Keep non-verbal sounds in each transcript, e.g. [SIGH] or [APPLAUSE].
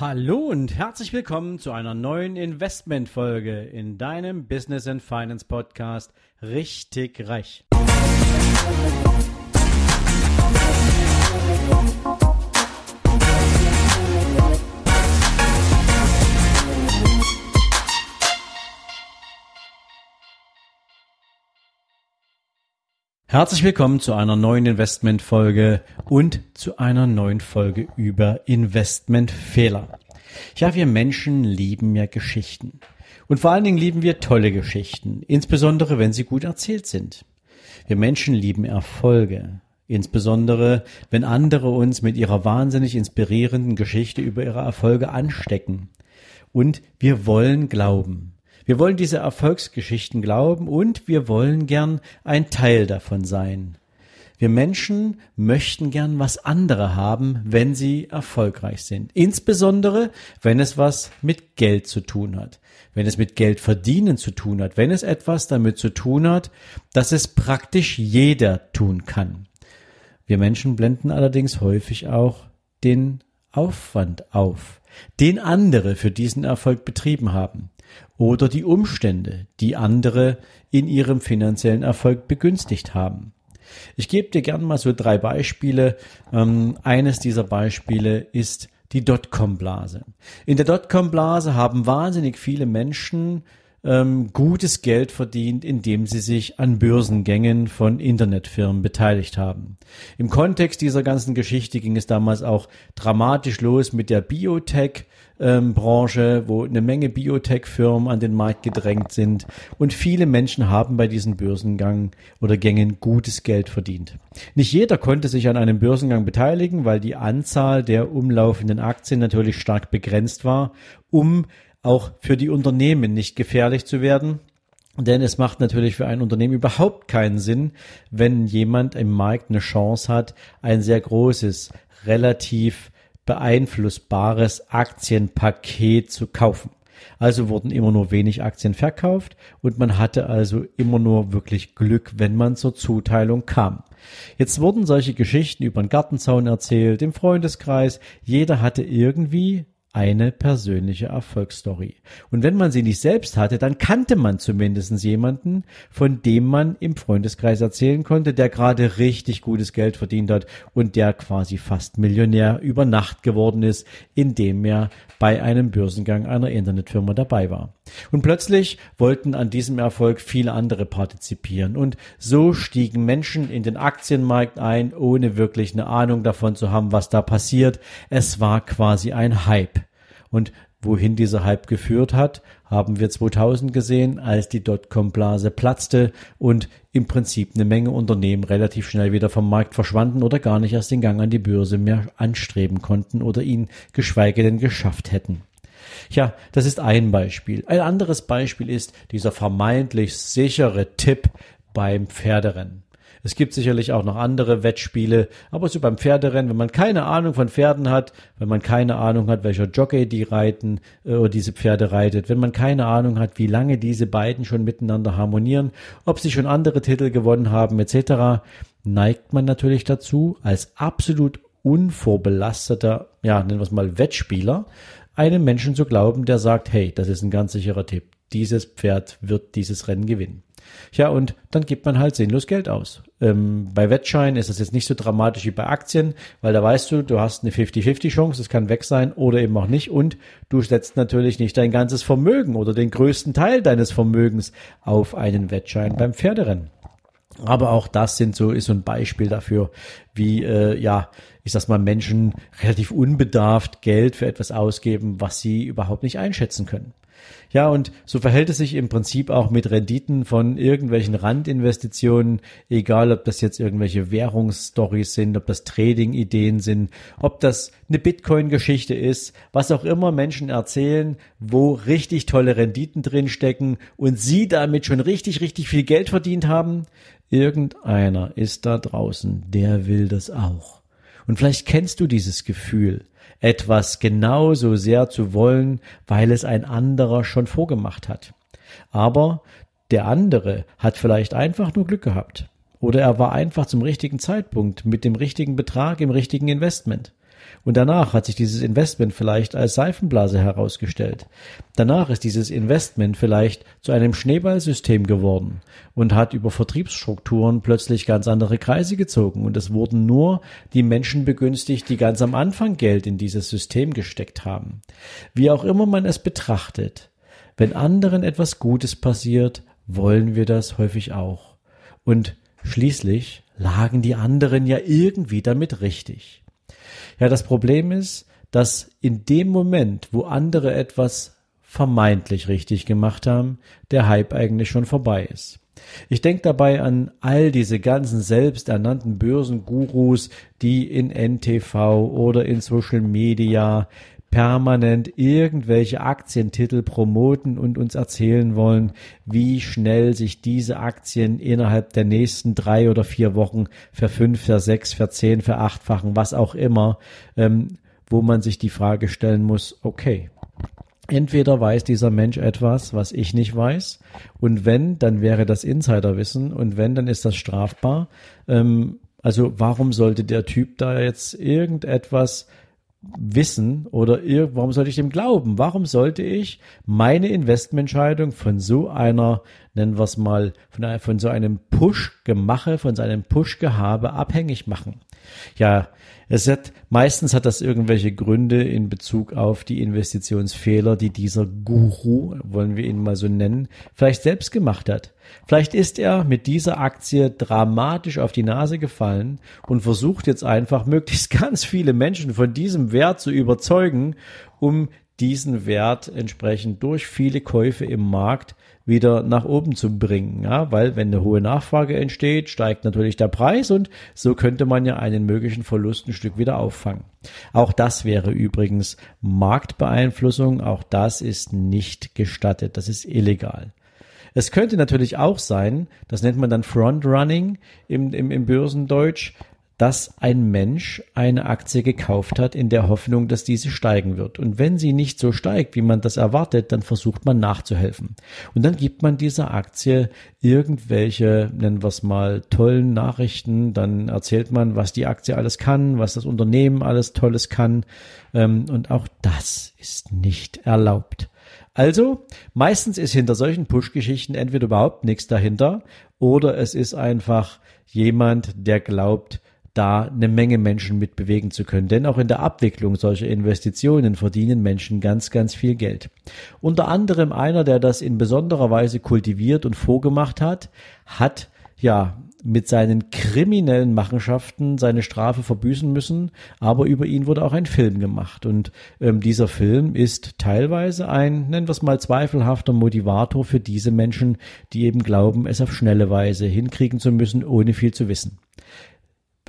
Hallo und herzlich willkommen zu einer neuen Investmentfolge in deinem Business and Finance Podcast Richtig Reich. Herzlich willkommen zu einer neuen Investmentfolge und zu einer neuen Folge über Investmentfehler. Ja, wir Menschen lieben ja Geschichten. Und vor allen Dingen lieben wir tolle Geschichten, insbesondere wenn sie gut erzählt sind. Wir Menschen lieben Erfolge, insbesondere wenn andere uns mit ihrer wahnsinnig inspirierenden Geschichte über ihre Erfolge anstecken. Und wir wollen glauben, wir wollen diese Erfolgsgeschichten glauben und wir wollen gern ein Teil davon sein. Wir Menschen möchten gern was andere haben, wenn sie erfolgreich sind. Insbesondere, wenn es was mit Geld zu tun hat. Wenn es mit Geld verdienen zu tun hat. Wenn es etwas damit zu tun hat, dass es praktisch jeder tun kann. Wir Menschen blenden allerdings häufig auch den Aufwand auf, den andere für diesen Erfolg betrieben haben oder die Umstände, die andere in ihrem finanziellen Erfolg begünstigt haben. Ich gebe dir gern mal so drei Beispiele. Ähm, eines dieser Beispiele ist die Dotcom-Blase. In der Dotcom-Blase haben wahnsinnig viele Menschen ähm, gutes Geld verdient, indem sie sich an Börsengängen von Internetfirmen beteiligt haben. Im Kontext dieser ganzen Geschichte ging es damals auch dramatisch los mit der Biotech. Ähm, Branche, wo eine Menge Biotech-Firmen an den Markt gedrängt sind und viele Menschen haben bei diesen Börsengang oder Gängen gutes Geld verdient. Nicht jeder konnte sich an einem Börsengang beteiligen, weil die Anzahl der umlaufenden Aktien natürlich stark begrenzt war, um auch für die Unternehmen nicht gefährlich zu werden. Denn es macht natürlich für ein Unternehmen überhaupt keinen Sinn, wenn jemand im Markt eine Chance hat, ein sehr großes, relativ beeinflussbares Aktienpaket zu kaufen. Also wurden immer nur wenig Aktien verkauft und man hatte also immer nur wirklich Glück, wenn man zur Zuteilung kam. Jetzt wurden solche Geschichten über den Gartenzaun erzählt, im Freundeskreis. Jeder hatte irgendwie eine persönliche Erfolgsstory. Und wenn man sie nicht selbst hatte, dann kannte man zumindest jemanden, von dem man im Freundeskreis erzählen konnte, der gerade richtig gutes Geld verdient hat und der quasi fast Millionär über Nacht geworden ist, indem er bei einem Börsengang einer Internetfirma dabei war. Und plötzlich wollten an diesem Erfolg viele andere partizipieren. Und so stiegen Menschen in den Aktienmarkt ein, ohne wirklich eine Ahnung davon zu haben, was da passiert. Es war quasi ein Hype. Und wohin dieser Hype geführt hat, haben wir 2000 gesehen, als die Dotcom-Blase platzte und im Prinzip eine Menge Unternehmen relativ schnell wieder vom Markt verschwanden oder gar nicht erst den Gang an die Börse mehr anstreben konnten oder ihn geschweige denn geschafft hätten. Ja, das ist ein Beispiel. Ein anderes Beispiel ist dieser vermeintlich sichere Tipp beim Pferderennen. Es gibt sicherlich auch noch andere Wettspiele, aber so beim Pferderennen, wenn man keine Ahnung von Pferden hat, wenn man keine Ahnung hat, welcher Jockey die reiten äh, oder diese Pferde reitet, wenn man keine Ahnung hat, wie lange diese beiden schon miteinander harmonieren, ob sie schon andere Titel gewonnen haben etc., neigt man natürlich dazu, als absolut unvorbelasteter, ja, nennen wir es mal Wettspieler, einem Menschen zu glauben, der sagt, hey, das ist ein ganz sicherer Tipp. Dieses Pferd wird dieses Rennen gewinnen. Ja, und dann gibt man halt sinnlos Geld aus. Ähm, bei Wettscheinen ist das jetzt nicht so dramatisch wie bei Aktien, weil da weißt du, du hast eine 50-50 Chance, es kann weg sein oder eben auch nicht und du setzt natürlich nicht dein ganzes Vermögen oder den größten Teil deines Vermögens auf einen Wettschein beim Pferderennen. Aber auch das sind so, ist so ein Beispiel dafür, wie, äh, ja, ich sag mal, Menschen relativ unbedarft Geld für etwas ausgeben, was sie überhaupt nicht einschätzen können. Ja, und so verhält es sich im Prinzip auch mit Renditen von irgendwelchen Randinvestitionen, egal ob das jetzt irgendwelche Währungsstories sind, ob das Trading-Ideen sind, ob das eine Bitcoin-Geschichte ist, was auch immer Menschen erzählen, wo richtig tolle Renditen drinstecken und sie damit schon richtig, richtig viel Geld verdient haben. Irgendeiner ist da draußen, der will das auch. Und vielleicht kennst du dieses Gefühl etwas genauso sehr zu wollen, weil es ein anderer schon vorgemacht hat. Aber der andere hat vielleicht einfach nur Glück gehabt. Oder er war einfach zum richtigen Zeitpunkt mit dem richtigen Betrag im richtigen Investment. Und danach hat sich dieses Investment vielleicht als Seifenblase herausgestellt. Danach ist dieses Investment vielleicht zu einem Schneeballsystem geworden und hat über Vertriebsstrukturen plötzlich ganz andere Kreise gezogen. Und es wurden nur die Menschen begünstigt, die ganz am Anfang Geld in dieses System gesteckt haben. Wie auch immer man es betrachtet, wenn anderen etwas Gutes passiert, wollen wir das häufig auch. Und schließlich lagen die anderen ja irgendwie damit richtig. Ja, das Problem ist, dass in dem Moment, wo andere etwas vermeintlich richtig gemacht haben, der Hype eigentlich schon vorbei ist. Ich denke dabei an all diese ganzen selbsternannten Börsengurus, die in NTV oder in Social Media permanent irgendwelche Aktientitel promoten und uns erzählen wollen, wie schnell sich diese Aktien innerhalb der nächsten drei oder vier Wochen für fünf, für sechs, für zehn, für achtfachen, was auch immer, ähm, wo man sich die Frage stellen muss, okay, entweder weiß dieser Mensch etwas, was ich nicht weiß, und wenn, dann wäre das Insiderwissen, und wenn, dann ist das strafbar. Ähm, also warum sollte der Typ da jetzt irgendetwas wissen oder warum sollte ich dem glauben? Warum sollte ich meine Investmententscheidung von so einer, nennen wir es mal, von, einer, von so einem Push-Gemache, von so einem Push-Gehabe abhängig machen? Ja, es hat, meistens hat das irgendwelche Gründe in Bezug auf die Investitionsfehler, die dieser Guru, wollen wir ihn mal so nennen, vielleicht selbst gemacht hat. Vielleicht ist er mit dieser Aktie dramatisch auf die Nase gefallen und versucht jetzt einfach [LAUGHS] möglichst ganz viele Menschen von diesem Wert zu überzeugen, um diesen Wert entsprechend durch viele Käufe im Markt wieder nach oben zu bringen. Ja, weil wenn eine hohe Nachfrage entsteht, steigt natürlich der Preis und so könnte man ja einen möglichen Verlust ein Stück wieder auffangen. Auch das wäre übrigens Marktbeeinflussung. Auch das ist nicht gestattet. Das ist illegal. Es könnte natürlich auch sein, das nennt man dann Frontrunning im, im, im Börsendeutsch, dass ein Mensch eine Aktie gekauft hat in der Hoffnung, dass diese steigen wird. Und wenn sie nicht so steigt, wie man das erwartet, dann versucht man nachzuhelfen. Und dann gibt man dieser Aktie irgendwelche, nennen wir es mal, tollen Nachrichten. Dann erzählt man, was die Aktie alles kann, was das Unternehmen alles Tolles kann. Ähm, und auch das ist nicht erlaubt. Also, meistens ist hinter solchen Push-Geschichten entweder überhaupt nichts dahinter oder es ist einfach jemand, der glaubt, da eine Menge Menschen mit bewegen zu können. Denn auch in der Abwicklung solcher Investitionen verdienen Menschen ganz, ganz viel Geld. Unter anderem einer, der das in besonderer Weise kultiviert und vorgemacht hat, hat ja mit seinen kriminellen Machenschaften seine Strafe verbüßen müssen, aber über ihn wurde auch ein Film gemacht. Und ähm, dieser Film ist teilweise ein, nennen wir es mal, zweifelhafter Motivator für diese Menschen, die eben glauben, es auf schnelle Weise hinkriegen zu müssen, ohne viel zu wissen.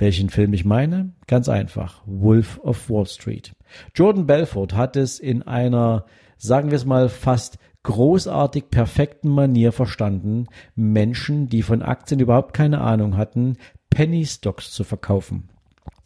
Welchen Film ich meine? Ganz einfach. Wolf of Wall Street. Jordan Belfort hat es in einer, sagen wir es mal, fast großartig perfekten Manier verstanden, Menschen, die von Aktien überhaupt keine Ahnung hatten, Penny Stocks zu verkaufen.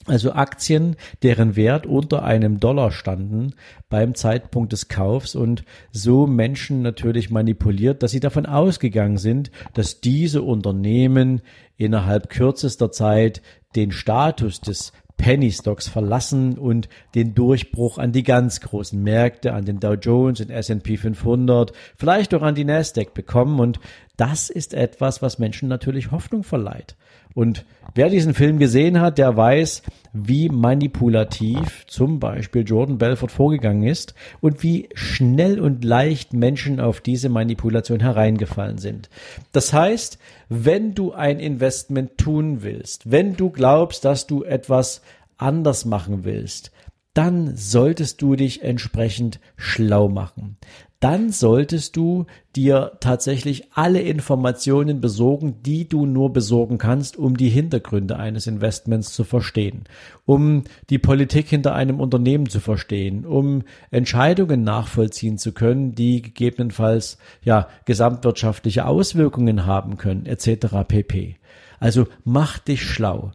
Also Aktien, deren Wert unter einem Dollar standen beim Zeitpunkt des Kaufs und so Menschen natürlich manipuliert, dass sie davon ausgegangen sind, dass diese Unternehmen innerhalb kürzester Zeit den Status des Penny Stocks verlassen und den Durchbruch an die ganz großen Märkte, an den Dow Jones und S&P 500, vielleicht auch an die Nasdaq bekommen. Und das ist etwas, was Menschen natürlich Hoffnung verleiht. Und wer diesen Film gesehen hat, der weiß, wie manipulativ zum Beispiel Jordan Belfort vorgegangen ist und wie schnell und leicht Menschen auf diese Manipulation hereingefallen sind. Das heißt, wenn du ein Investment tun willst, wenn du glaubst, dass du etwas anders machen willst, dann solltest du dich entsprechend schlau machen dann solltest du dir tatsächlich alle Informationen besorgen, die du nur besorgen kannst, um die Hintergründe eines Investments zu verstehen, um die Politik hinter einem Unternehmen zu verstehen, um Entscheidungen nachvollziehen zu können, die gegebenenfalls ja gesamtwirtschaftliche Auswirkungen haben können, etc. pp. Also mach dich schlau.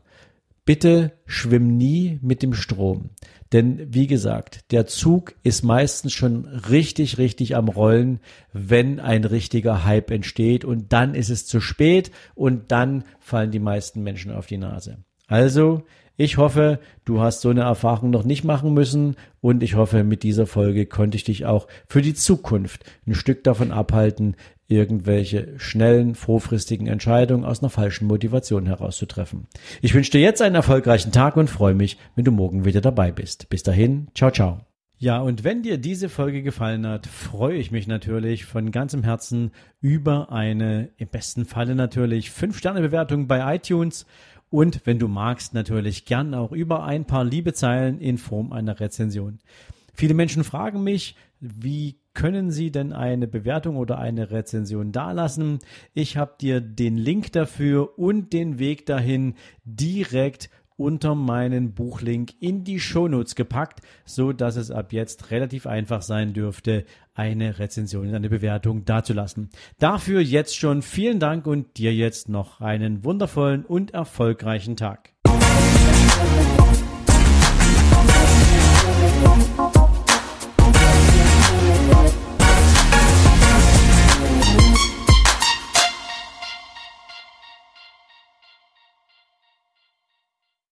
Bitte schwimm nie mit dem Strom. Denn wie gesagt, der Zug ist meistens schon richtig, richtig am Rollen, wenn ein richtiger Hype entsteht und dann ist es zu spät und dann fallen die meisten Menschen auf die Nase. Also Ich hoffe, du hast so eine Erfahrung noch nicht machen müssen und ich hoffe, mit dieser Folge konnte ich dich auch für die Zukunft ein Stück davon abhalten, irgendwelche schnellen, vorfristigen Entscheidungen aus einer falschen Motivation herauszutreffen. Ich wünsche dir jetzt einen erfolgreichen Tag und freue mich, wenn du morgen wieder dabei bist. Bis dahin, ciao, ciao. Ja, und wenn dir diese Folge gefallen hat, freue ich mich natürlich von ganzem Herzen über eine, im besten Falle natürlich, 5-Sterne-Bewertung bei iTunes und wenn du magst, natürlich gern auch über ein paar liebe Zeilen in Form einer Rezension. Viele Menschen fragen mich, wie können Sie denn eine Bewertung oder eine Rezension dalassen? Ich habe dir den Link dafür und den Weg dahin direkt unter meinen Buchlink in die Shownotes gepackt, so dass es ab jetzt relativ einfach sein dürfte, eine Rezension, eine Bewertung dazulassen. Dafür jetzt schon vielen Dank und dir jetzt noch einen wundervollen und erfolgreichen Tag.